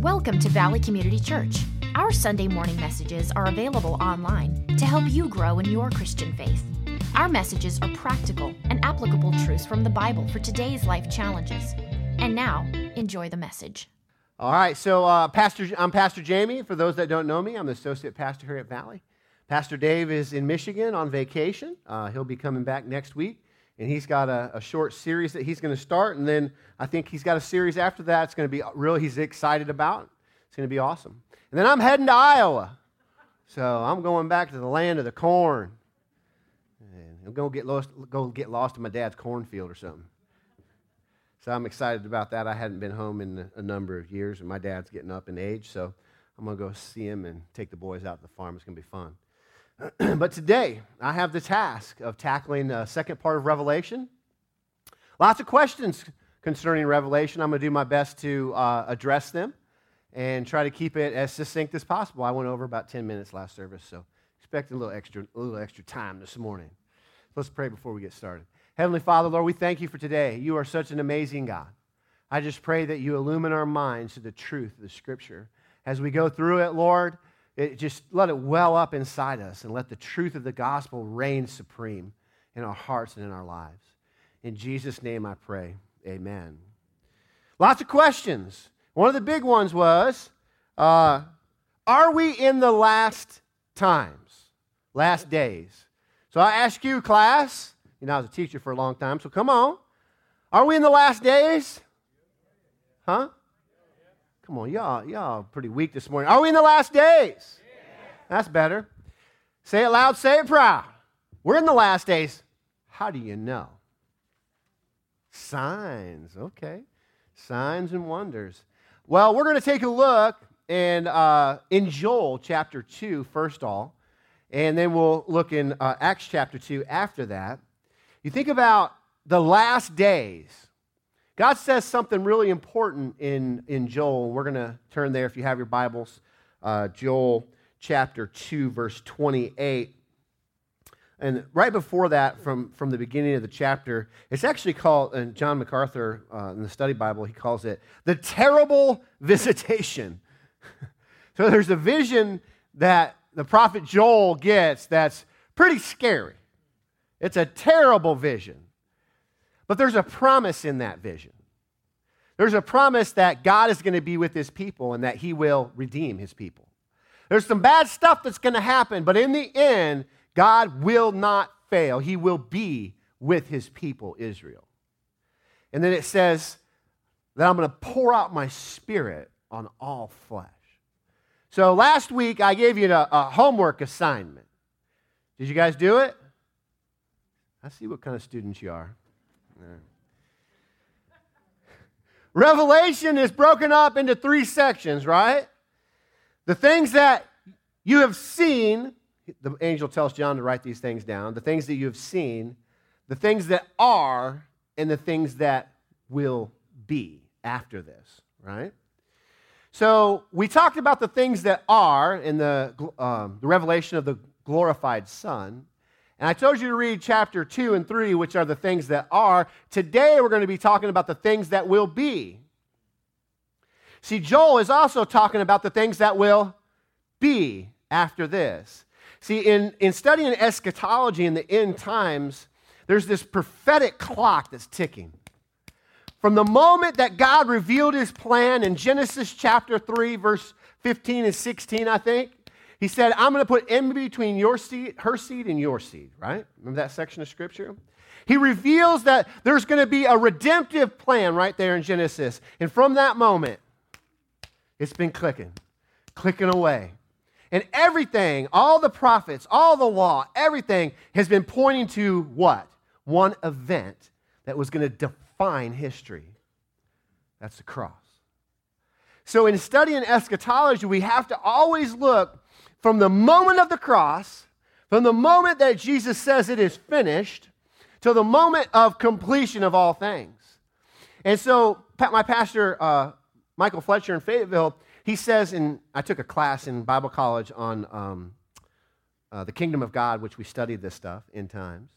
Welcome to Valley Community Church. Our Sunday morning messages are available online to help you grow in your Christian faith. Our messages are practical and applicable truths from the Bible for today's life challenges. And now, enjoy the message. All right, so uh, Pastor, I'm Pastor Jamie. For those that don't know me, I'm the associate pastor here at Valley. Pastor Dave is in Michigan on vacation. Uh, he'll be coming back next week, and he's got a, a short series that he's going to start, and then I think he's got a series after that. It's going to be real. He's excited about. It's going to be awesome. And then I'm heading to Iowa, so I'm going back to the land of the corn. And I'm going to get lost, go get lost in my dad's cornfield or something. So I'm excited about that. I hadn't been home in a number of years, and my dad's getting up in age, so I'm going to go see him and take the boys out to the farm. It's going to be fun. but today, I have the task of tackling the second part of Revelation. Lots of questions concerning Revelation. I'm going to do my best to uh, address them and try to keep it as succinct as possible. I went over about 10 minutes last service, so expect a little extra, a little extra time this morning. Let's pray before we get started. Heavenly Father, Lord, we thank you for today. You are such an amazing God. I just pray that you illumine our minds to the truth of the Scripture. As we go through it, Lord, it, just let it well up inside us and let the truth of the gospel reign supreme in our hearts and in our lives. In Jesus' name I pray. Amen. Lots of questions. One of the big ones was uh, Are we in the last times, last days? So I ask you, class, you know, I was a teacher for a long time, so come on. Are we in the last days? Huh? Come on, y'all, y'all pretty weak this morning. Are we in the last days? That's better. Say it loud, say it proud. We're in the last days. How do you know? Signs, okay. Signs and wonders. Well, we're going to take a look in, uh, in Joel chapter 2, first all, and then we'll look in uh, Acts chapter 2 after that. You think about the last days. God says something really important in, in Joel. We're going to turn there if you have your Bibles. Uh, Joel chapter 2, verse 28. And right before that, from, from the beginning of the chapter, it's actually called, and John MacArthur uh, in the study Bible, he calls it the terrible visitation. so there's a vision that the prophet Joel gets that's pretty scary. It's a terrible vision. But there's a promise in that vision. There's a promise that God is going to be with his people and that he will redeem his people. There's some bad stuff that's going to happen, but in the end, God will not fail. He will be with his people, Israel. And then it says that I'm going to pour out my spirit on all flesh. So last week, I gave you a, a uh, homework assignment. Did you guys do it? I see what kind of students you are. Revelation is broken up into three sections, right? The things that you have seen, the angel tells John to write these things down, the things that you have seen, the things that are, and the things that will be after this, right? So we talked about the things that are in the, um, the revelation of the glorified Son. And I told you to read chapter 2 and 3, which are the things that are. Today, we're going to be talking about the things that will be. See, Joel is also talking about the things that will be after this. See, in, in studying eschatology in the end times, there's this prophetic clock that's ticking. From the moment that God revealed his plan in Genesis chapter 3, verse 15 and 16, I think, he said, I'm going to put in between your seed, her seed and your seed, right? Remember that section of scripture? He reveals that there's going to be a redemptive plan right there in Genesis. And from that moment, it's been clicking, clicking away. And everything, all the prophets, all the law, everything has been pointing to what? One event that was going to define history. That's the cross. So, in studying eschatology, we have to always look from the moment of the cross, from the moment that Jesus says it is finished, to the moment of completion of all things. And so, my pastor, uh, Michael Fletcher in Fayetteville, he says, and I took a class in Bible college on um, uh, the kingdom of God, which we studied this stuff in times.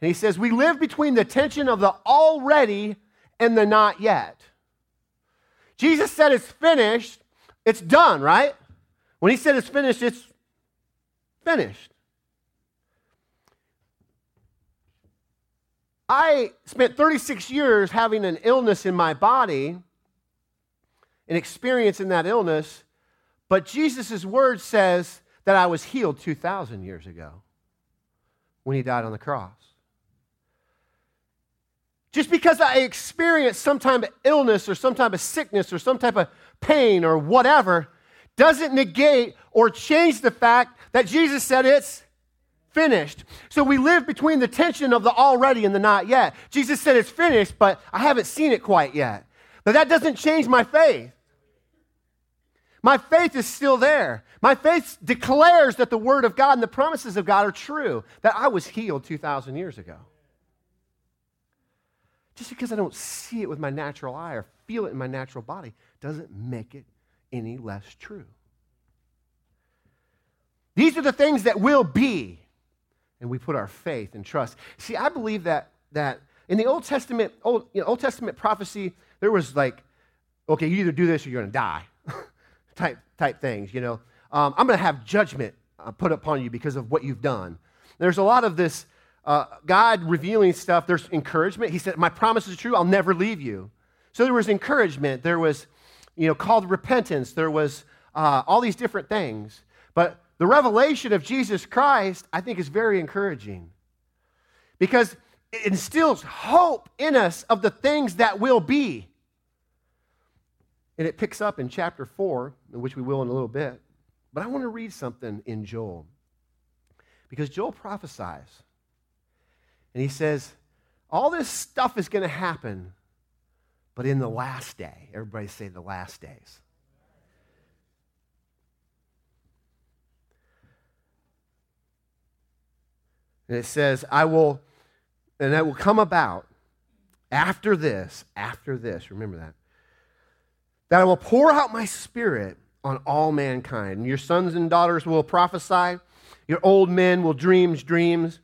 And he says, We live between the tension of the already and the not yet. Jesus said it's finished, it's done, right? When he said it's finished, it's finished. I spent 36 years having an illness in my body and experiencing that illness, but Jesus' word says that I was healed 2,000 years ago when he died on the cross. Just because I experienced some type of illness or some type of sickness or some type of pain or whatever doesn't negate or change the fact that Jesus said it's finished. So we live between the tension of the already and the not yet. Jesus said it's finished, but I haven't seen it quite yet. But that doesn't change my faith. My faith is still there. My faith declares that the Word of God and the promises of God are true, that I was healed 2,000 years ago. Just because I don't see it with my natural eye or feel it in my natural body doesn't make it any less true. These are the things that will be and we put our faith and trust. See, I believe that that in the Old Testament, Old, you know, Old Testament prophecy, there was like, okay, you either do this or you're going to die, type type things. You know, um, I'm going to have judgment uh, put upon you because of what you've done. There's a lot of this uh, God revealing stuff. There's encouragement. He said, "My promise is true. I'll never leave you." So there was encouragement. There was, you know, called repentance. There was uh, all these different things. But the revelation of Jesus Christ, I think, is very encouraging because it instills hope in us of the things that will be. And it picks up in chapter 4, which we will in a little bit. But I want to read something in Joel because Joel prophesies. And he says, All this stuff is going to happen, but in the last day. Everybody say the last days. And it says, I will, and that will come about after this, after this, remember that, that I will pour out my spirit on all mankind. And your sons and daughters will prophesy, your old men will dream dreams,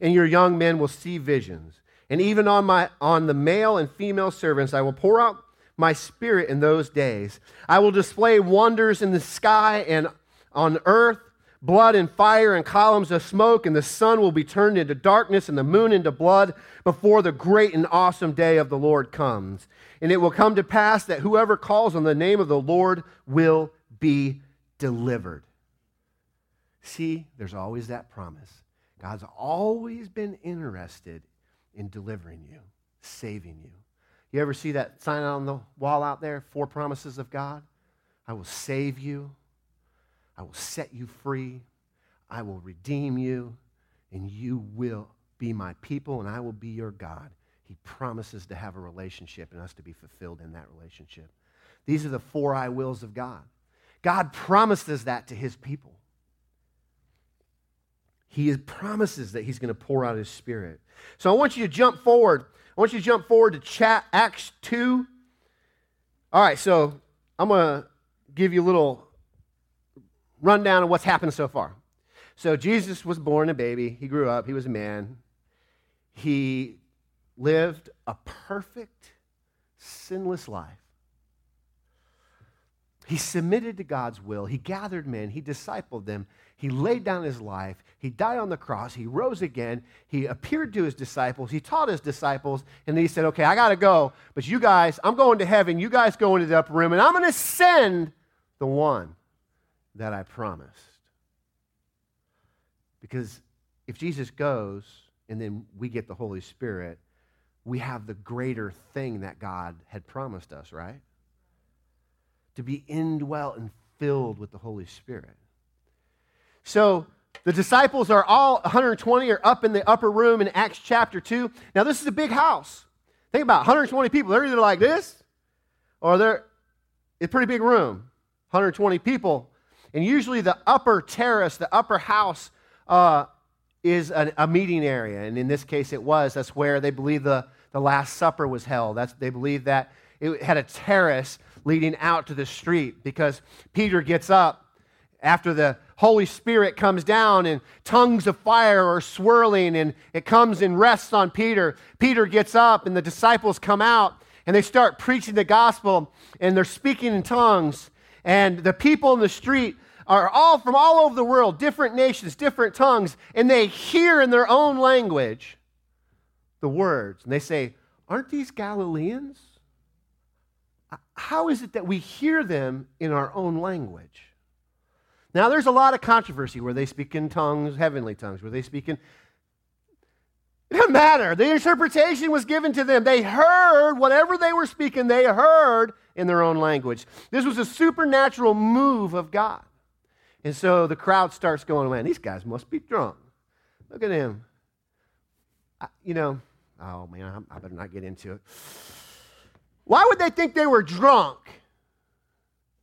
and your young men will see visions. And even on, my, on the male and female servants, I will pour out my spirit in those days. I will display wonders in the sky and on earth blood and fire and columns of smoke, and the sun will be turned into darkness and the moon into blood before the great and awesome day of the Lord comes. And it will come to pass that whoever calls on the name of the Lord will be delivered. See, there's always that promise. God's always been interested in delivering you, saving you. You ever see that sign on the wall out there? Four promises of God. I will save you. I will set you free. I will redeem you, and you will be my people, and I will be your God. He promises to have a relationship and us to be fulfilled in that relationship. These are the four I wills of God. God promises that to his people. He promises that he's going to pour out his spirit. So I want you to jump forward. I want you to jump forward to chat Acts 2. All right, so I'm going to give you a little rundown of what's happened so far. So Jesus was born a baby. He grew up. He was a man. He lived a perfect, sinless life. He submitted to God's will. He gathered men. He discipled them. He laid down his life. He died on the cross. He rose again. He appeared to his disciples. He taught his disciples. And then he said, Okay, I got to go. But you guys, I'm going to heaven. You guys go into the upper room. And I'm going to send the one that I promised. Because if Jesus goes and then we get the Holy Spirit, we have the greater thing that God had promised us, right? To be indwelt and filled with the Holy Spirit. So the disciples are all 120 are up in the upper room in Acts chapter 2. Now, this is a big house. Think about it, 120 people. They're either like this or they're a pretty big room. 120 people and usually the upper terrace, the upper house, uh, is a, a, meeting area. And in this case, it was. That's where they believe the, the Last Supper was held. That's, they believe that it had a terrace leading out to the street because Peter gets up after the Holy Spirit comes down and tongues of fire are swirling and it comes and rests on Peter. Peter gets up and the disciples come out and they start preaching the gospel and they're speaking in tongues and the people in the street are all from all over the world, different nations, different tongues, and they hear in their own language the words. And they say, Aren't these Galileans? How is it that we hear them in our own language? Now, there's a lot of controversy where they speak in tongues, heavenly tongues, where they speak in. It doesn't matter. The interpretation was given to them. They heard whatever they were speaking, they heard in their own language. This was a supernatural move of God. And so the crowd starts going, man, these guys must be drunk. Look at him. I, you know, oh man, I better not get into it. Why would they think they were drunk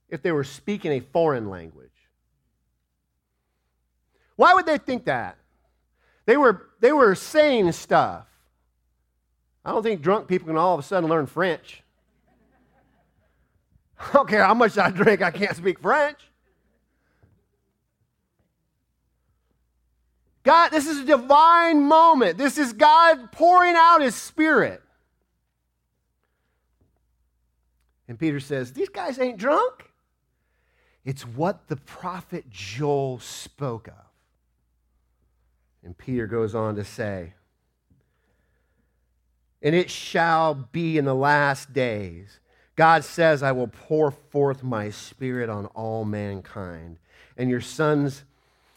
if they were speaking a foreign language? Why would they think that? They were, they were saying stuff. I don't think drunk people can all of a sudden learn French. I don't care how much I drink, I can't speak French. God, this is a divine moment. This is God pouring out his spirit. And Peter says, These guys ain't drunk. It's what the prophet Joel spoke of. And Peter goes on to say, And it shall be in the last days. God says, I will pour forth my spirit on all mankind, and your sons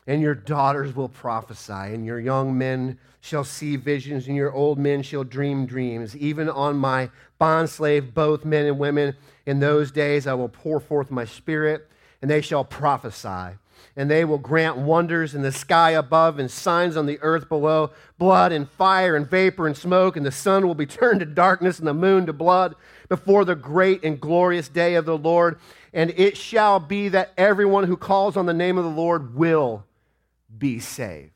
and your daughters will prophesy, and your young men shall see visions, and your old men shall dream dreams. Even on my bondslave, both men and women, in those days I will pour forth my spirit, and they shall prophesy and they will grant wonders in the sky above and signs on the earth below blood and fire and vapor and smoke, and the sun will be turned to darkness and the moon to blood before the great and glorious day of the Lord. And it shall be that everyone who calls on the name of the Lord will be saved.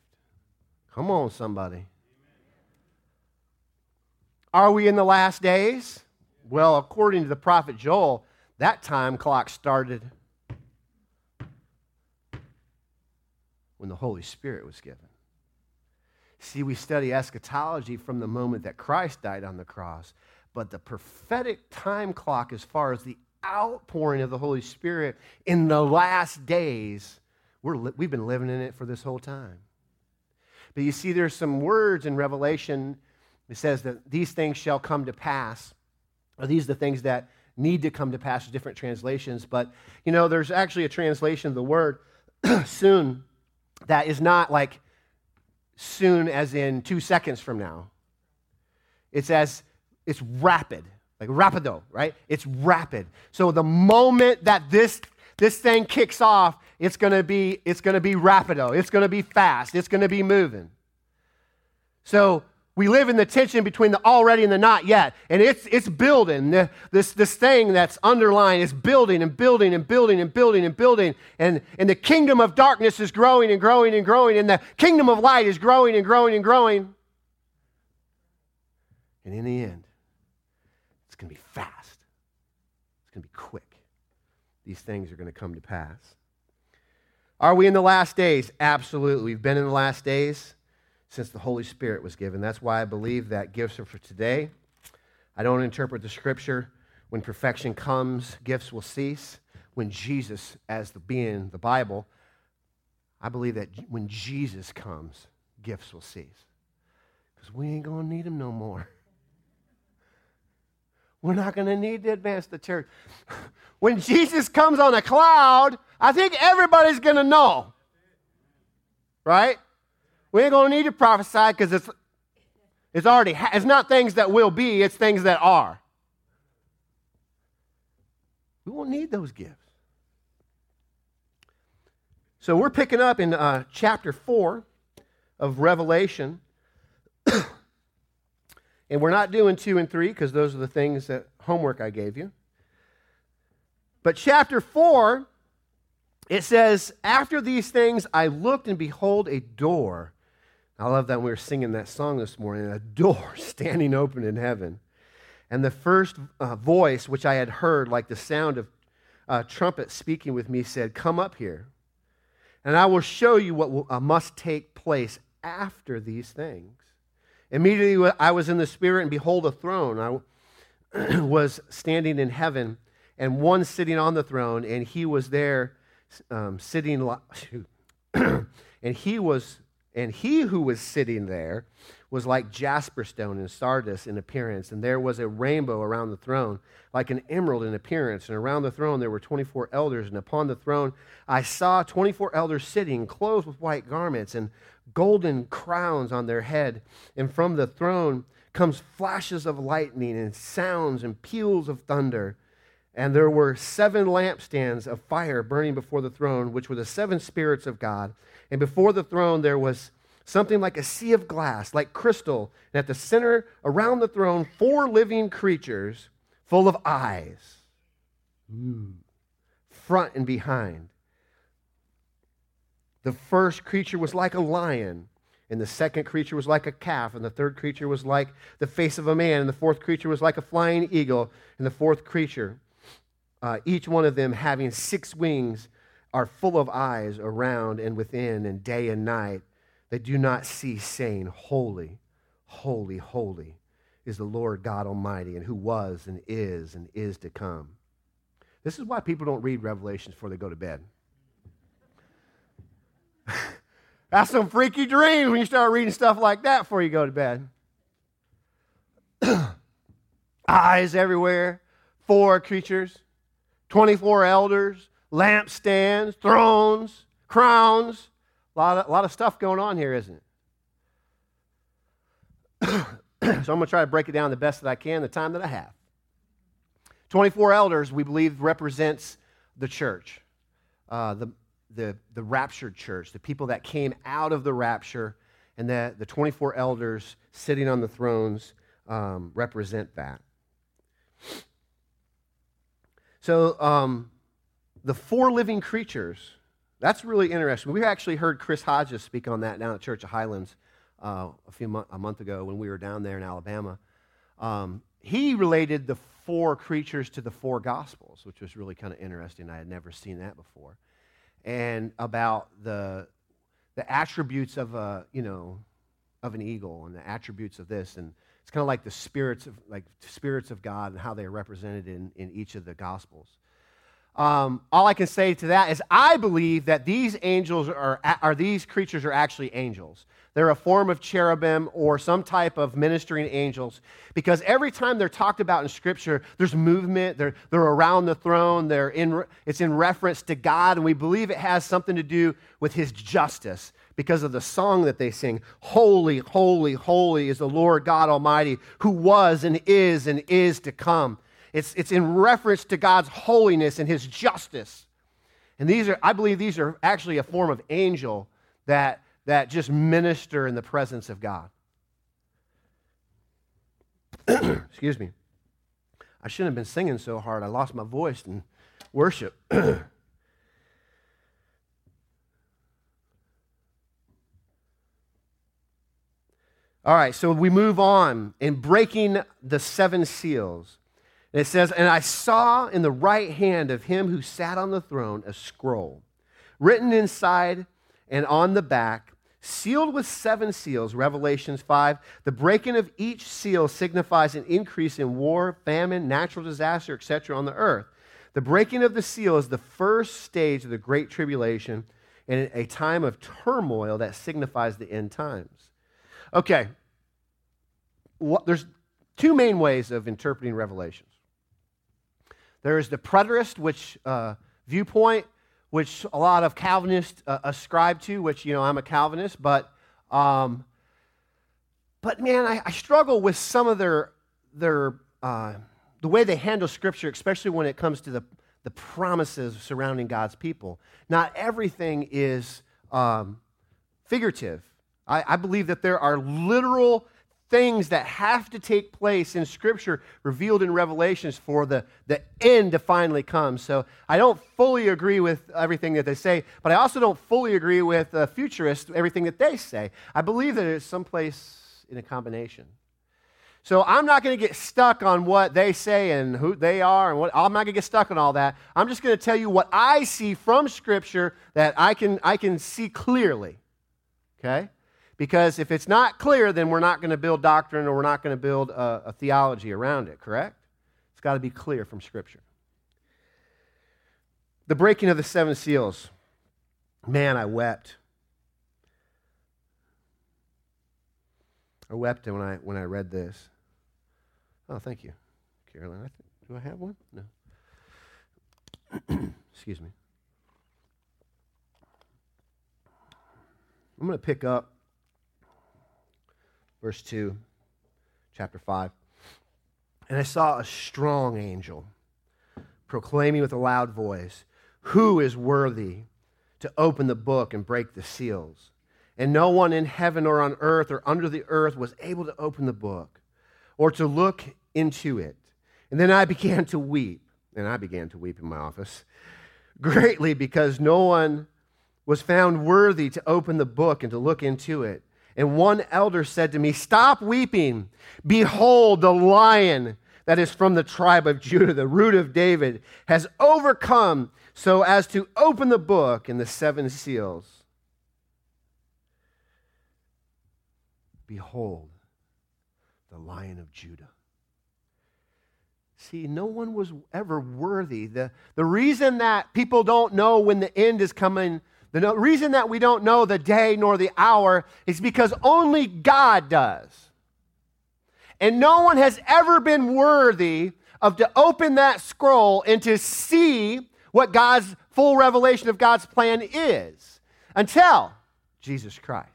Come on, somebody. Are we in the last days? Well, according to the prophet Joel, that time clock started when the Holy Spirit was given. See, we study eschatology from the moment that Christ died on the cross, but the prophetic time clock, as far as the outpouring of the Holy Spirit in the last days, we're, we've been living in it for this whole time. But you see, there's some words in Revelation. It says that these things shall come to pass. Are these the things that need to come to pass? Different translations, but you know, there's actually a translation of the word soon that is not like soon as in two seconds from now. It's as it's rapid, like rapido, right? It's rapid. So the moment that this this thing kicks off, it's gonna be it's gonna be rapido. It's gonna be fast. It's gonna be moving. So we live in the tension between the already and the not yet. And it's, it's building. This, this thing that's underlying is building and building and building and building and building. And, and the kingdom of darkness is growing and growing and growing. And the kingdom of light is growing and growing and growing. And in the end, it's going to be fast, it's going to be quick. These things are going to come to pass. Are we in the last days? Absolutely. We've been in the last days since the Holy Spirit was given. That's why I believe that gifts are for today. I don't interpret the scripture when perfection comes, gifts will cease. When Jesus, as the being the Bible, I believe that when Jesus comes, gifts will cease. Because we ain't going to need them no more. We're not going to need to advance the church. When Jesus comes on a cloud, I think everybody's going to know. Right? We ain't going to need to prophesy because it's, it's already, ha- it's not things that will be, it's things that are. We won't need those gifts. So we're picking up in uh, chapter 4 of Revelation. And we're not doing 2 and 3 because those are the things that homework I gave you. But chapter 4, it says, After these things I looked and behold a door I love that we were singing that song this morning, a door standing open in heaven. And the first uh, voice, which I had heard like the sound of a trumpet speaking with me, said, Come up here, and I will show you what will, uh, must take place after these things. Immediately I was in the Spirit, and behold, a throne. I was standing in heaven, and one sitting on the throne, and he was there um, sitting, and he was, and he who was sitting there was like jasper stone and sardis in appearance, and there was a rainbow around the throne, like an emerald in appearance. And around the throne there were 24 elders, and upon the throne I saw 24 elders sitting, clothed with white garments, and golden crowns on their head. And from the throne comes flashes of lightning, and sounds and peals of thunder. And there were seven lampstands of fire burning before the throne, which were the seven spirits of God. And before the throne there was something like a sea of glass, like crystal. And at the center, around the throne, four living creatures full of eyes, Ooh. front and behind. The first creature was like a lion, and the second creature was like a calf, and the third creature was like the face of a man, and the fourth creature was like a flying eagle, and the fourth creature, uh, each one of them having six wings, are full of eyes around and within, and day and night they do not cease saying, Holy, holy, holy is the Lord God Almighty, and who was and is and is to come. This is why people don't read Revelations before they go to bed. That's some freaky dreams when you start reading stuff like that before you go to bed. Eyes everywhere, four creatures, 24 elders, lampstands, thrones, crowns. A lot of, a lot of stuff going on here, isn't it? so I'm going to try to break it down the best that I can, the time that I have. 24 elders, we believe, represents the church, uh, the, the, the raptured church, the people that came out of the rapture, and that the 24 elders sitting on the thrones um, represent that. So, um, the four living creatures that's really interesting. We actually heard Chris Hodges speak on that down at Church of Highlands uh, a few mo- a month ago when we were down there in Alabama. Um, he related the four creatures to the four gospels, which was really kind of interesting. I had never seen that before, and about the the attributes of a you know of an eagle and the attributes of this. And it's kind of like the spirits of like spirits of god and how they are represented in, in each of the gospels um, all I can say to that is I believe that these angels are, are these creatures are actually angels. They're a form of cherubim or some type of ministering angels because every time they're talked about in Scripture, there's movement. They're, they're around the throne. They're in, it's in reference to God, and we believe it has something to do with His justice because of the song that they sing Holy, holy, holy is the Lord God Almighty who was and is and is to come. It's, it's in reference to God's holiness and his justice. And these are, I believe these are actually a form of angel that, that just minister in the presence of God. Excuse me. I shouldn't have been singing so hard. I lost my voice in worship. All right, so we move on in breaking the seven seals. And it says, And I saw in the right hand of him who sat on the throne a scroll, written inside and on the back, sealed with seven seals, Revelations 5. The breaking of each seal signifies an increase in war, famine, natural disaster, etc. on the earth. The breaking of the seal is the first stage of the Great Tribulation and a time of turmoil that signifies the end times. Okay, there's two main ways of interpreting Revelations. There is the preterist, which uh, viewpoint, which a lot of Calvinists uh, ascribe to, which, you know, I'm a Calvinist, but, um, but man, I, I, struggle with some of their, their uh, the way they handle Scripture, especially when it comes to the, the promises surrounding God's people. Not everything is um, figurative. I, I believe that there are literal things that have to take place in Scripture revealed in Revelations for the, the end to finally come. So I don't fully agree with everything that they say, but I also don't fully agree with futurists, everything that they say. I believe that it's someplace in a combination. So I'm not going to get stuck on what they say and who they are, and what I'm not going to get stuck on all that. I'm just going to tell you what I see from Scripture that I can I can see clearly. Okay. Because if it's not clear, then we're not going to build doctrine or we're not going to build a, a theology around it, correct? It's got to be clear from Scripture. the breaking of the seven seals. Man, I wept. I wept when I when I read this. Oh, thank you, Carolyn. I do I have one? No. Excuse me. I'm going to pick up verse 2, chapter 5. And I saw a strong angel proclaiming with a loud voice, Who is worthy to open the book and break the seals? And no one in heaven or on earth or under the earth was able to open the book or to look into it. And then I began to weep, and I began to weep in my office greatly because no one was found worthy to open the book and to look into it. And one elder said to me, Stop weeping. Behold, the lion that is from the tribe of Judah, the root of David, has overcome so as to open the book and the seven seals. Behold, the lion of Judah. See, no one was ever worthy. The, the reason that people don't know when the end is coming the reason that we don't know the day nor the hour is because only God does. And no one has ever been worthy of to open that scroll and to see what God's full revelation of God's plan is until Jesus Christ.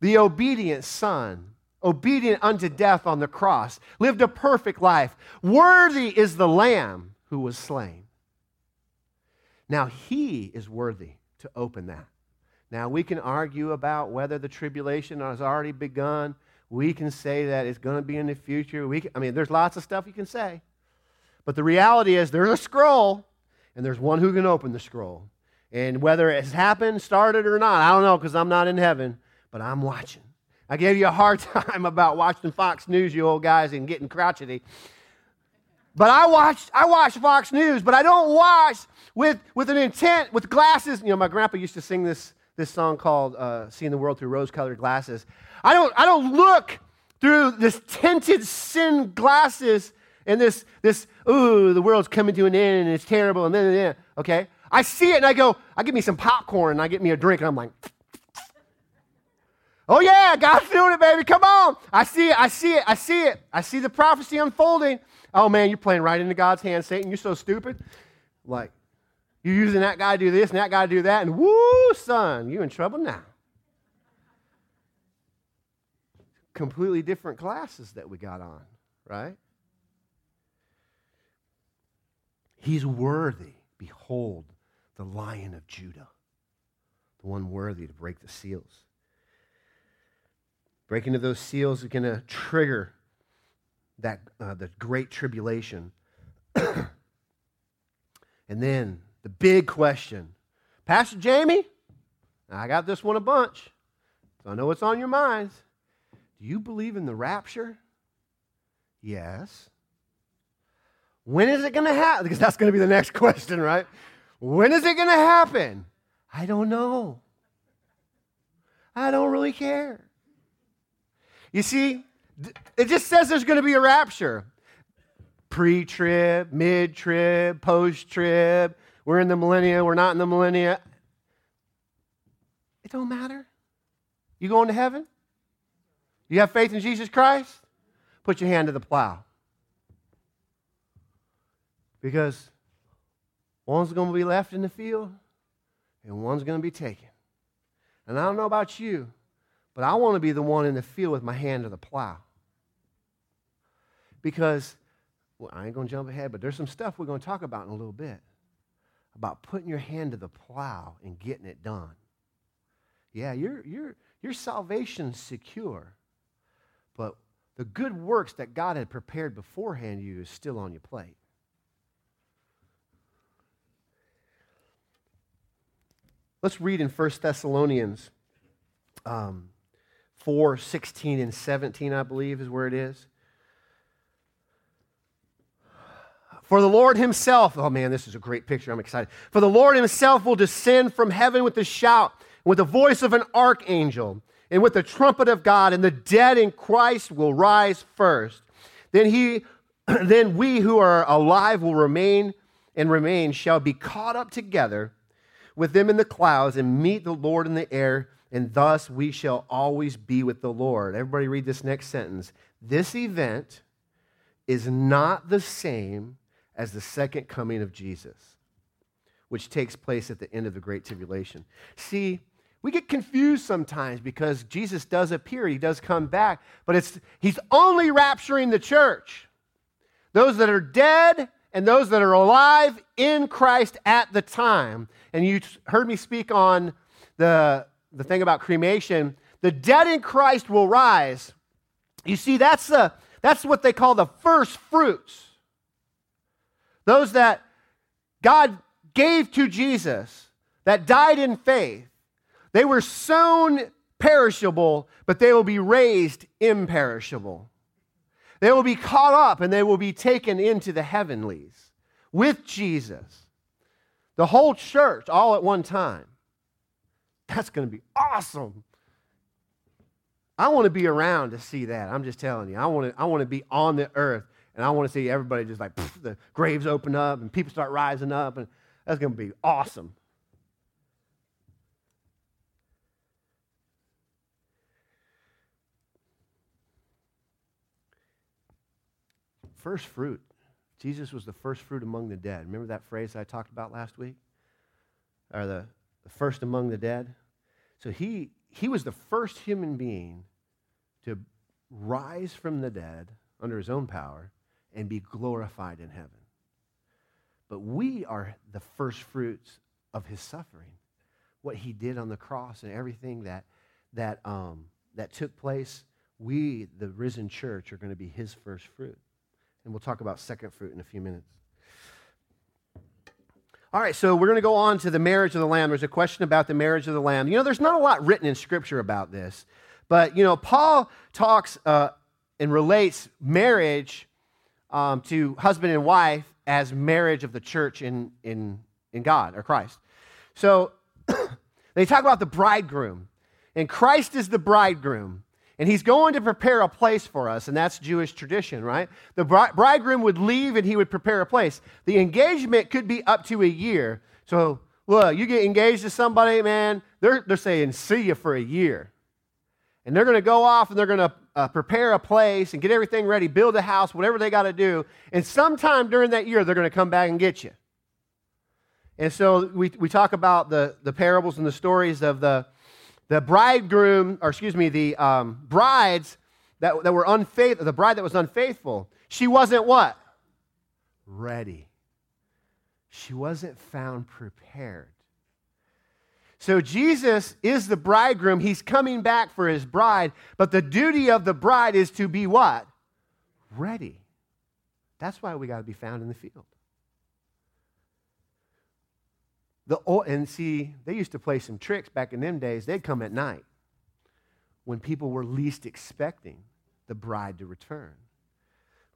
The obedient Son, obedient unto death on the cross, lived a perfect life. Worthy is the Lamb who was slain. Now, he is worthy to open that. Now, we can argue about whether the tribulation has already begun. We can say that it's going to be in the future. We can, I mean, there's lots of stuff you can say. But the reality is, there's a scroll, and there's one who can open the scroll. And whether it's happened, started, or not, I don't know because I'm not in heaven, but I'm watching. I gave you a hard time about watching Fox News, you old guys, and getting crotchety. But I watch, I watch Fox News, but I don't watch with, with an intent, with glasses. You know, my grandpa used to sing this, this song called uh, Seeing the World Through Rose Colored Glasses. I don't, I don't look through this tinted sin glasses and this, this, ooh, the world's coming to an end and it's terrible and then, okay? I see it and I go, I get me some popcorn and I get me a drink and I'm like, oh yeah, God's doing it, baby, come on. I see it, I see it, I see it. I see the prophecy unfolding. Oh man, you're playing right into God's hand, Satan. You're so stupid. Like, you're using that guy to do this and that guy to do that, and woo, son, you're in trouble now. Completely different classes that we got on, right? He's worthy. Behold, the lion of Judah, the one worthy to break the seals. Breaking of those seals is going to trigger that uh, the great tribulation. and then the big question Pastor Jamie, I got this one a bunch, so I know what's on your minds. Do you believe in the rapture? Yes. When is it going to happen? Because that's going to be the next question, right? When is it going to happen? I don't know. I don't really care. You see, it just says there's going to be a rapture. Pre trib, mid trib, post trib. We're in the millennia, we're not in the millennia. It don't matter. You going to heaven? You have faith in Jesus Christ? Put your hand to the plow. Because one's going to be left in the field and one's going to be taken. And I don't know about you, but I want to be the one in the field with my hand to the plow. Because, well, I ain't going to jump ahead, but there's some stuff we're going to talk about in a little bit about putting your hand to the plow and getting it done. Yeah, your, your, your salvation's secure, but the good works that God had prepared beforehand you is still on your plate. Let's read in 1 Thessalonians um, 4 16 and 17, I believe, is where it is. For the Lord himself, oh man, this is a great picture. I'm excited. For the Lord himself will descend from heaven with a shout, with the voice of an archangel, and with the trumpet of God, and the dead in Christ will rise first. Then he then we who are alive will remain and remain shall be caught up together with them in the clouds and meet the Lord in the air, and thus we shall always be with the Lord. Everybody read this next sentence. This event is not the same as the second coming of Jesus, which takes place at the end of the Great Tribulation. See, we get confused sometimes because Jesus does appear, he does come back, but it's he's only rapturing the church. Those that are dead and those that are alive in Christ at the time. And you heard me speak on the, the thing about cremation. The dead in Christ will rise. You see, that's, the, that's what they call the first fruits. Those that God gave to Jesus, that died in faith, they were sown perishable, but they will be raised imperishable. They will be caught up and they will be taken into the heavenlies with Jesus. The whole church all at one time. That's going to be awesome. I want to be around to see that. I'm just telling you. I want to, I want to be on the earth and I want to see everybody just like pff, the graves open up and people start rising up. And that's going to be awesome. First fruit. Jesus was the first fruit among the dead. Remember that phrase I talked about last week? Or the, the first among the dead? So he, he was the first human being to rise from the dead under his own power and be glorified in heaven. But we are the first fruits of his suffering. What he did on the cross and everything that, that, um, that took place, we, the risen church, are going to be his first fruit. And we'll talk about second fruit in a few minutes. All right, so we're going to go on to the marriage of the Lamb. There's a question about the marriage of the Lamb. You know, there's not a lot written in Scripture about this, but, you know, Paul talks uh, and relates marriage um, to husband and wife as marriage of the church in, in, in God or Christ. So they talk about the bridegroom, and Christ is the bridegroom. And he's going to prepare a place for us, and that's Jewish tradition, right? The bridegroom would leave and he would prepare a place. The engagement could be up to a year. So, look, you get engaged to somebody, man, they're, they're saying, see you for a year. And they're going to go off and they're going to uh, prepare a place and get everything ready, build a house, whatever they got to do. And sometime during that year, they're going to come back and get you. And so we, we talk about the, the parables and the stories of the, the bridegroom, or excuse me, the um, brides that, that were unfaithful, the bride that was unfaithful, she wasn't what? Ready. She wasn't found prepared. So Jesus is the bridegroom. He's coming back for his bride, but the duty of the bride is to be what? Ready. That's why we got to be found in the field. The, old, and see, they used to play some tricks back in them days. They'd come at night when people were least expecting the bride to return.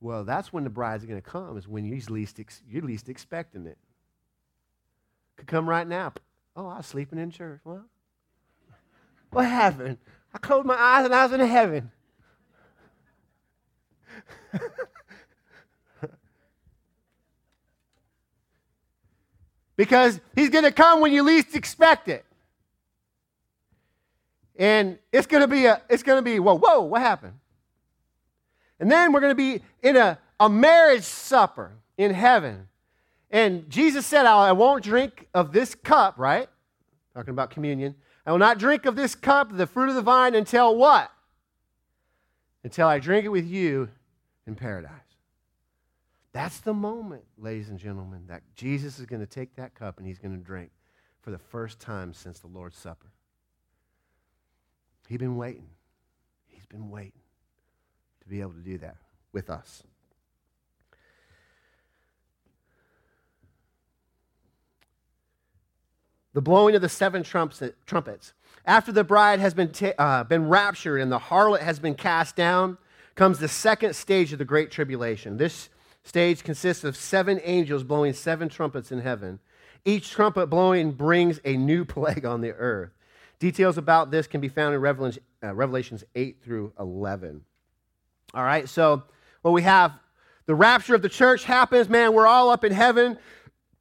Well, that's when the bride's going to come, is when you're least, ex- you're least expecting it. Could come right now. Oh, I was sleeping in church. Well, what happened? I closed my eyes and I was in heaven. because he's going to come when you least expect it. And it's going to be a, it's going to be, whoa, whoa, what happened? And then we're going to be in a, a marriage supper in heaven. And Jesus said, I won't drink of this cup, right? Talking about communion. I will not drink of this cup, the fruit of the vine, until what? Until I drink it with you in paradise. That's the moment, ladies and gentlemen, that Jesus is going to take that cup and he's going to drink for the first time since the Lord's Supper. He's been waiting. He's been waiting to be able to do that with us. The blowing of the seven trumpets. After the bride has been, ta- uh, been raptured and the harlot has been cast down, comes the second stage of the Great Tribulation. This stage consists of seven angels blowing seven trumpets in heaven. Each trumpet blowing brings a new plague on the earth. Details about this can be found in uh, Revelations 8 through 11. All right, so what we have the rapture of the church happens, man, we're all up in heaven.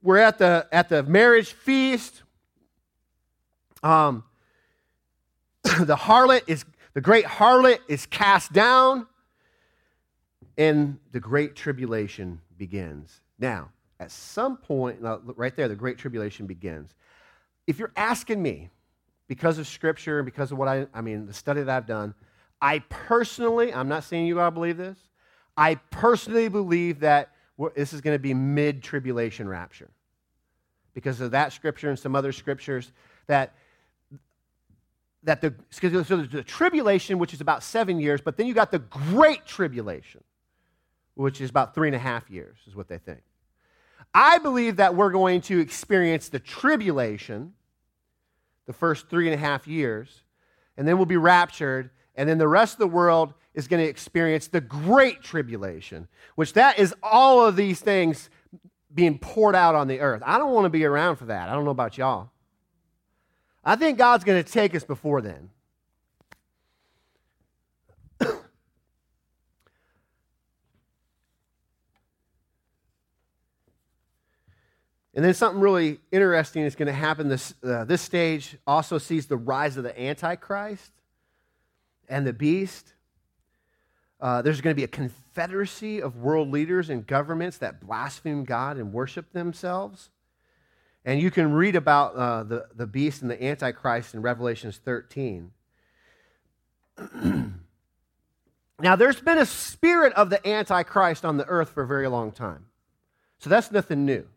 we're at the at the marriage feast. Um, the harlot is the great harlot is cast down, and the great tribulation begins. Now, at some point, right there, the great tribulation begins. If you're asking me, because of scripture and because of what I, I mean, the study that I've done, I personally, I'm not saying you gotta believe this, I personally believe that this is going to be mid tribulation rapture. Because of that scripture and some other scriptures, that, that the, so the tribulation, which is about seven years, but then you got the great tribulation, which is about three and a half years, is what they think. I believe that we're going to experience the tribulation, the first three and a half years, and then we'll be raptured, and then the rest of the world is going to experience the great tribulation, which that is all of these things being poured out on the earth. I don't want to be around for that. I don't know about y'all. I think God's going to take us before then. And then something really interesting is going to happen. This, uh, this stage also sees the rise of the Antichrist and the beast. Uh, there's going to be a confederacy of world leaders and governments that blaspheme God and worship themselves. And you can read about uh, the, the beast and the Antichrist in Revelations 13. now, there's been a spirit of the Antichrist on the earth for a very long time. So that's nothing new.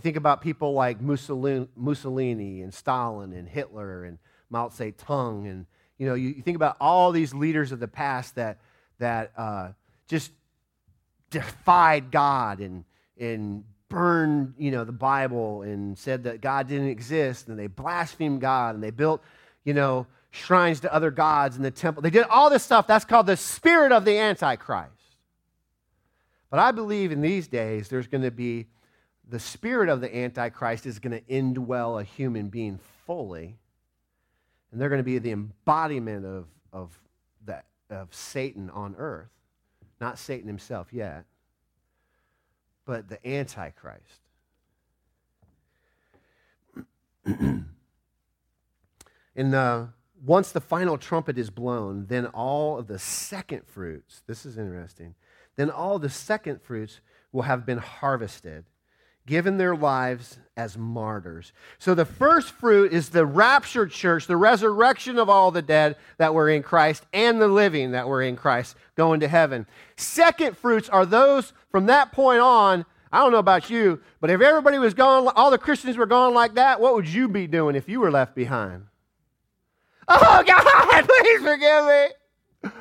You think about people like Mussolini and Stalin and Hitler and Mao Zedong, and you know, you, think about all these leaders of the past that that uh, just defied God and and burned you know the Bible and said that God didn't exist, and they blasphemed God and they built you know shrines to other gods in the temple. They did all this stuff. That's called the spirit of the Antichrist. But I believe in these days there's going to be the spirit of the Antichrist is going to indwell a human being fully. And they're going to be the embodiment of, of, that, of Satan on earth. Not Satan himself yet, but the Antichrist. and uh, once the final trumpet is blown, then all of the second fruits, this is interesting, then all the second fruits will have been harvested given their lives as martyrs. So the first fruit is the raptured church, the resurrection of all the dead that were in Christ and the living that were in Christ going to heaven. Second fruits are those from that point on. I don't know about you, but if everybody was gone, all the Christians were gone like that, what would you be doing if you were left behind? Oh, God, please forgive me.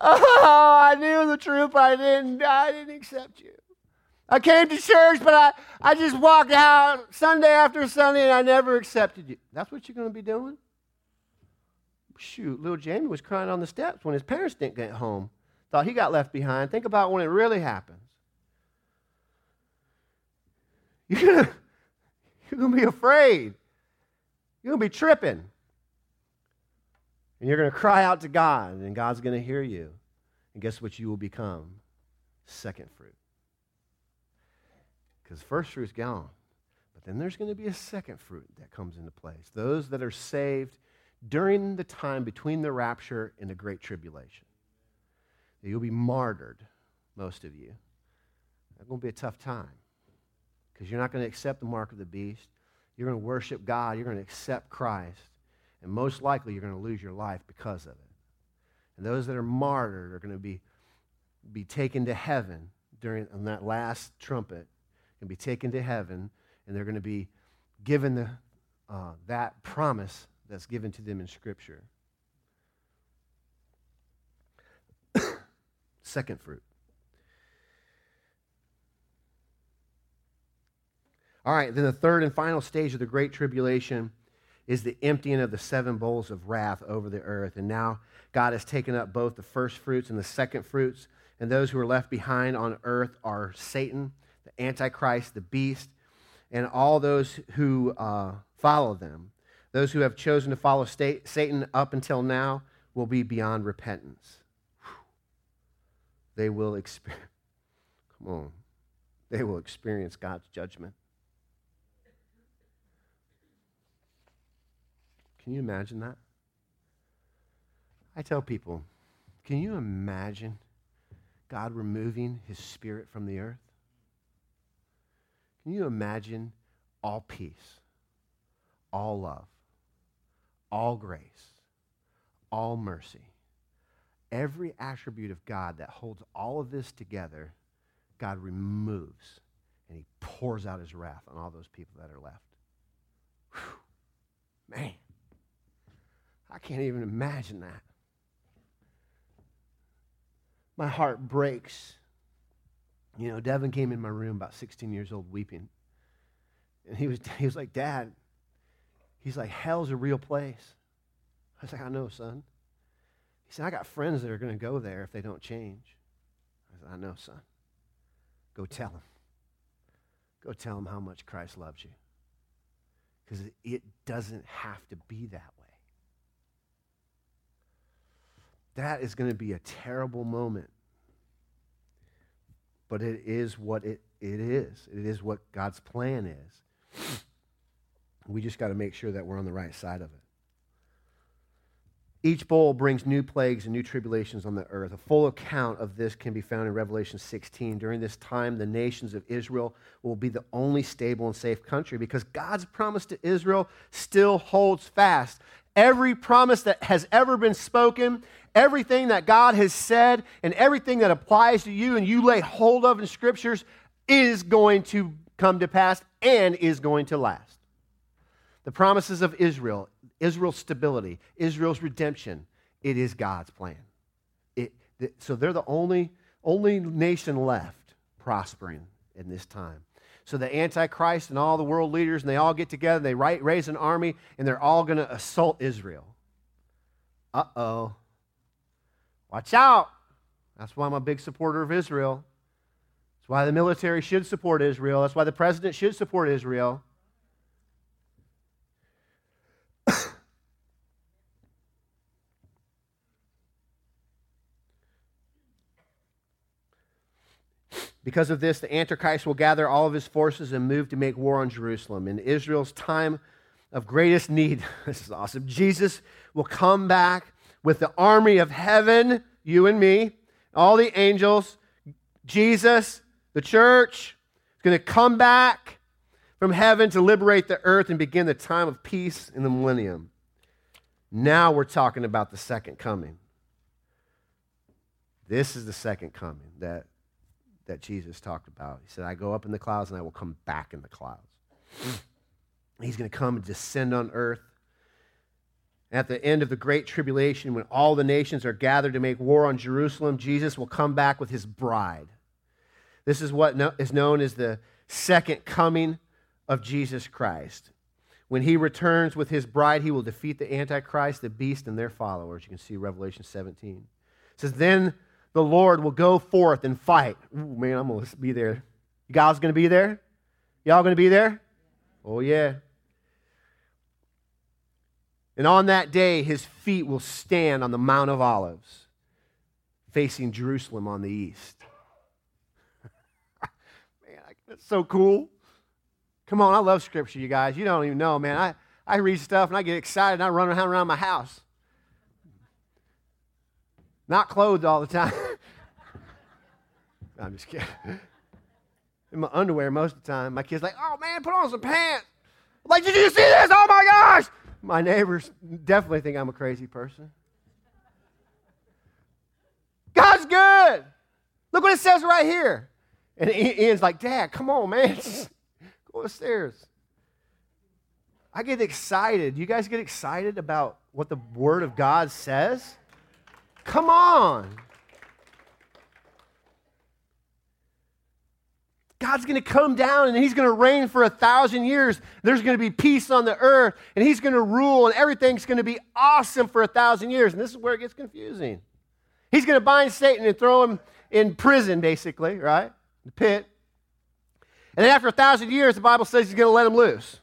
Oh, I knew the truth, but I didn't, I didn't accept you. I came to church, but I, I just walked out Sunday after Sunday and I never accepted you. That's what you're going to be doing? Shoot, little Jamie was crying on the steps when his parents didn't get home. Thought he got left behind. Think about when it really happens. You're going you're to be afraid. You're going to be tripping. And you're going to cry out to God, and God's going to hear you. And guess what you will become? Second fruit because first fruit's gone. But then there's going to be a second fruit that comes into place. Those that are saved during the time between the rapture and the great tribulation. You'll be martyred, most of you. It's going to be a tough time because you're not going to accept the mark of the beast. You're going to worship God. You're going to accept Christ. And most likely, you're going to lose your life because of it. And those that are martyred are going to be, be taken to heaven during on that last trumpet going to be taken to heaven, and they're going to be given the, uh, that promise that's given to them in Scripture. Second fruit. All right, then the third and final stage of the Great Tribulation is the emptying of the seven bowls of wrath over the earth. And now God has taken up both the first fruits and the second fruits, and those who are left behind on earth are Satan the Antichrist, the beast, and all those who uh, follow them. Those who have chosen to follow state, Satan up until now will be beyond repentance. They will experience, come on, they will experience God's judgment. Can you imagine that? I tell people, can you imagine God removing his spirit from the earth? Can you imagine all peace, all love, all grace, all mercy? Every attribute of God that holds all of this together, God removes and he pours out his wrath on all those people that are left. Whew. Man, I can't even imagine that. My heart breaks. You know, Devin came in my room about 16 years old weeping. And he was, he was like, Dad, he's like, hell's a real place. I was like, I know, son. He said, I got friends that are going to go there if they don't change. I said, I know, son. Go tell them. Go tell them how much Christ loves you. Because it doesn't have to be that way. That is going to be a terrible moment. But it is what it, it is. It is what God's plan is. We just got to make sure that we're on the right side of it. Each bowl brings new plagues and new tribulations on the earth. A full account of this can be found in Revelation 16. During this time, the nations of Israel will be the only stable and safe country because God's promise to Israel still holds fast. Every promise that has ever been spoken, everything that God has said, and everything that applies to you and you lay hold of in scriptures is going to come to pass and is going to last. The promises of Israel Israel's stability, Israel's redemption. It is God's plan. It, so they're the only, only nation left prospering in this time. So the Antichrist and all the world leaders, and they all get together, they raise an army, and they're all going to assault Israel. Uh oh. Watch out. That's why I'm a big supporter of Israel. That's why the military should support Israel. That's why the president should support Israel. Because of this, the Antichrist will gather all of his forces and move to make war on Jerusalem. In Israel's time of greatest need, this is awesome, Jesus will come back with the army of heaven, you and me, all the angels, Jesus, the church, is going to come back from heaven to liberate the earth and begin the time of peace in the millennium. Now we're talking about the second coming. This is the second coming that that Jesus talked about. He said, I go up in the clouds and I will come back in the clouds. He's going to come and descend on earth. At the end of the great tribulation, when all the nations are gathered to make war on Jerusalem, Jesus will come back with his bride. This is what is known as the second coming of Jesus Christ. When he returns with his bride, he will defeat the Antichrist, the beast, and their followers. You can see Revelation 17. It says, Then the Lord will go forth and fight. Ooh, man, I'm going to be there. You guys going to be there? Y'all going to be there? Oh, yeah. And on that day, his feet will stand on the Mount of Olives, facing Jerusalem on the east. man, that's so cool. Come on, I love scripture, you guys. You don't even know, man. I, I read stuff and I get excited and I run around, around my house. Not clothed all the time. I'm just kidding. In my underwear most of the time. My kid's like, oh man, put on some pants. I'm like, did you see this? Oh my gosh. My neighbors definitely think I'm a crazy person. God's good. Look what it says right here. And Ian's like, Dad, come on, man. Go upstairs. I get excited. You guys get excited about what the Word of God says? Come on. God's going to come down and he's going to reign for a thousand years. There's going to be peace on the earth and he's going to rule and everything's going to be awesome for a thousand years. And this is where it gets confusing. He's going to bind Satan and throw him in prison, basically, right? The pit. And then after a thousand years, the Bible says he's going to let him loose.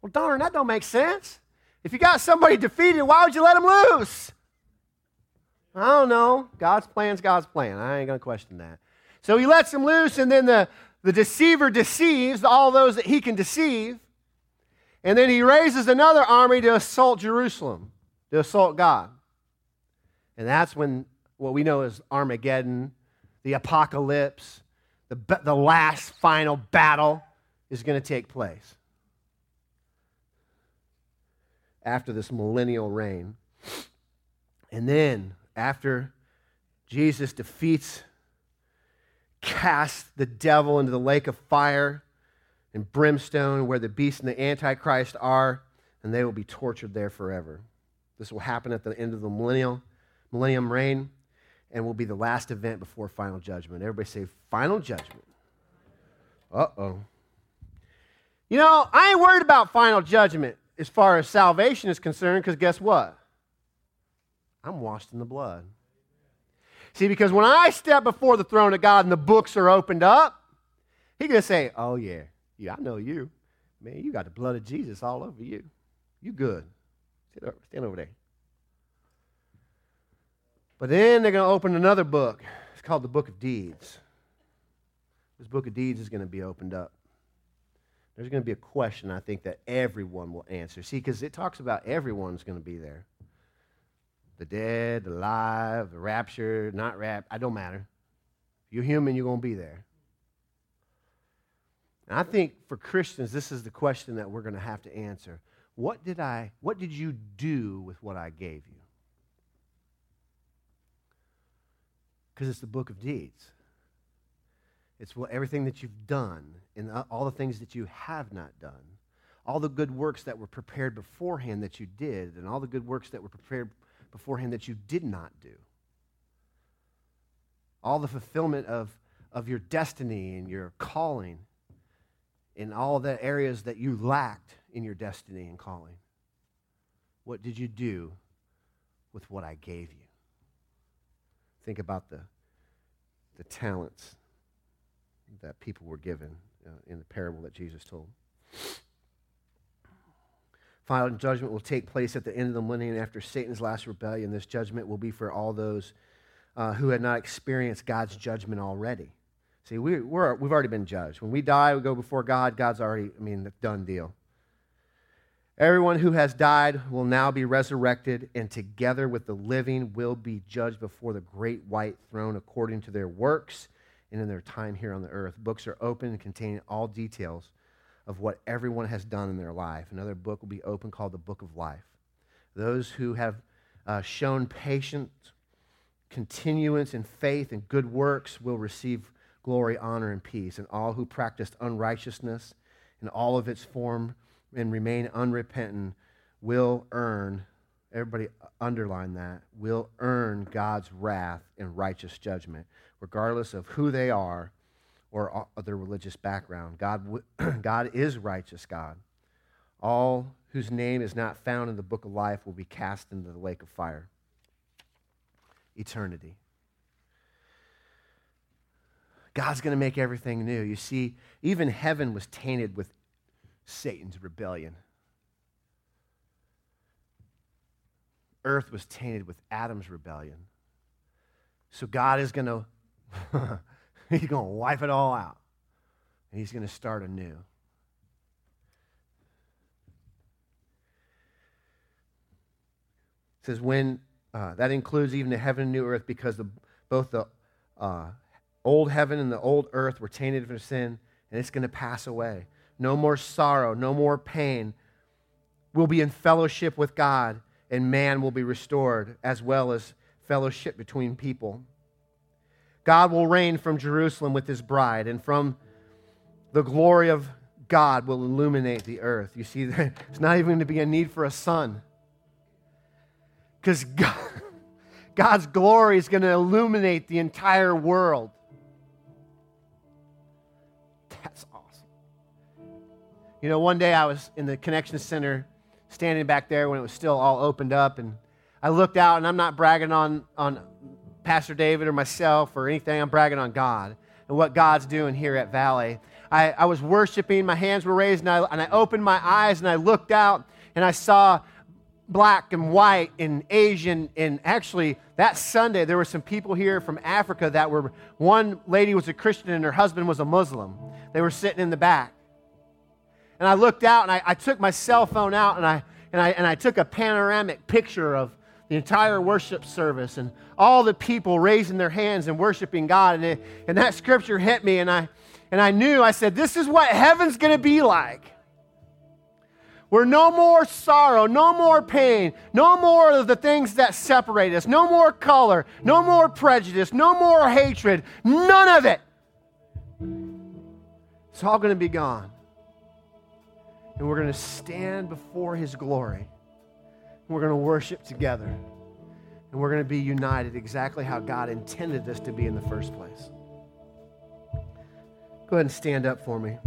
Well, darn, that don't make sense. If you got somebody defeated, why would you let him loose? I don't know. God's plan's God's plan. I ain't going to question that. So he lets him loose, and then the, the deceiver deceives all those that he can deceive. And then he raises another army to assault Jerusalem, to assault God. And that's when what we know as Armageddon, the apocalypse, the, the last final battle is going to take place after this millennial reign. And then, after Jesus defeats, casts the devil into the lake of fire and brimstone where the beast and the Antichrist are, and they will be tortured there forever. This will happen at the end of the millennial, millennium reign and will be the last event before final judgment. Everybody say, final judgment. Uh oh. You know, I ain't worried about final judgment as far as salvation is concerned, because guess what? I'm washed in the blood. See, because when I step before the throne of God and the books are opened up, He's going to say, Oh, yeah, yeah, I know you. Man, you got the blood of Jesus all over you. You good. Stand over there. But then they're going to open another book. It's called the Book of Deeds. This book of deeds is going to be opened up. There's going to be a question, I think, that everyone will answer. See, because it talks about everyone's going to be there the dead, the alive, the raptured, not rap. I don't matter. If you're human, you're going to be there. And I think for Christians, this is the question that we're going to have to answer. What did I, what did you do with what I gave you? Because it's the book of deeds. It's what, everything that you've done and all the things that you have not done. All the good works that were prepared beforehand that you did, and all the good works that were prepared beforehand that you did not do. All the fulfillment of, of your destiny and your calling in all the areas that you lacked in your destiny and calling. What did you do with what I gave you? Think about the, the talents that people were given uh, in the parable that Jesus told. Final judgment will take place at the end of the millennium after Satan's last rebellion. This judgment will be for all those uh, who had not experienced God's judgment already. See, we, we're, we've already been judged. When we die, we go before God. God's already, I mean, done deal. Everyone who has died will now be resurrected, and together with the living will be judged before the great white throne according to their works and in their time here on the earth. Books are open and contain all details of what everyone has done in their life. Another book will be open called the Book of Life. Those who have uh, shown patience, continuance in faith, and good works will receive glory, honor, and peace. And all who practiced unrighteousness in all of its form and remain unrepentant will earn, everybody underline that, will earn God's wrath and righteous judgment, regardless of who they are or other religious background. God, God is righteous God. All whose name is not found in the book of life will be cast into the lake of fire. Eternity. God's going to make everything new. You see, even heaven was tainted with Satan's rebellion. Earth was tainted with Adam's rebellion. So God is going to he's going to wipe it all out. And he's going to start anew. It says when uh, that includes even the heaven and new earth because the, both the uh, old heaven and the old earth were tainted for sin and it's going to pass away no more sorrow, no more pain. We'll be in fellowship with God, and man will be restored, as well as fellowship between people. God will reign from Jerusalem with his bride, and from the glory of God will illuminate the earth. You see, there's not even going to be a need for a sun. Because God, God's glory is going to illuminate the entire world. That's awesome. You know, one day I was in the connection center standing back there when it was still all opened up, and I looked out, and I'm not bragging on, on Pastor David or myself or anything, I'm bragging on God and what God's doing here at Valley. I, I was worshiping, my hands were raised, and I, and I opened my eyes and I looked out, and I saw black and white and Asian. And actually, that Sunday, there were some people here from Africa that were, one lady was a Christian and her husband was a Muslim. They were sitting in the back. and I looked out and I, I took my cell phone out and I, and, I, and I took a panoramic picture of the entire worship service and all the people raising their hands and worshiping God. And, it, and that scripture hit me, and I, and I knew, I said, this is what heaven's going to be like. Where no more sorrow, no more pain, no more of the things that separate us, no more color, no more prejudice, no more hatred, none of it. It's all going to be gone. And we're going to stand before His glory. We're going to worship together. And we're going to be united exactly how God intended us to be in the first place. Go ahead and stand up for me.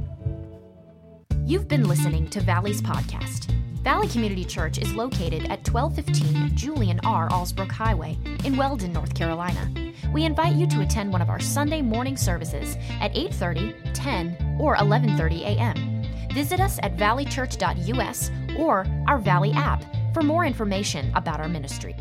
You've been listening to Valley's podcast. Valley Community Church is located at 1215 Julian R. Allsbrook Highway in Weldon, North Carolina. We invite you to attend one of our Sunday morning services at 8:30, 10, or 11:30 a.m. Visit us at valleychurch.us or our Valley app for more information about our ministry.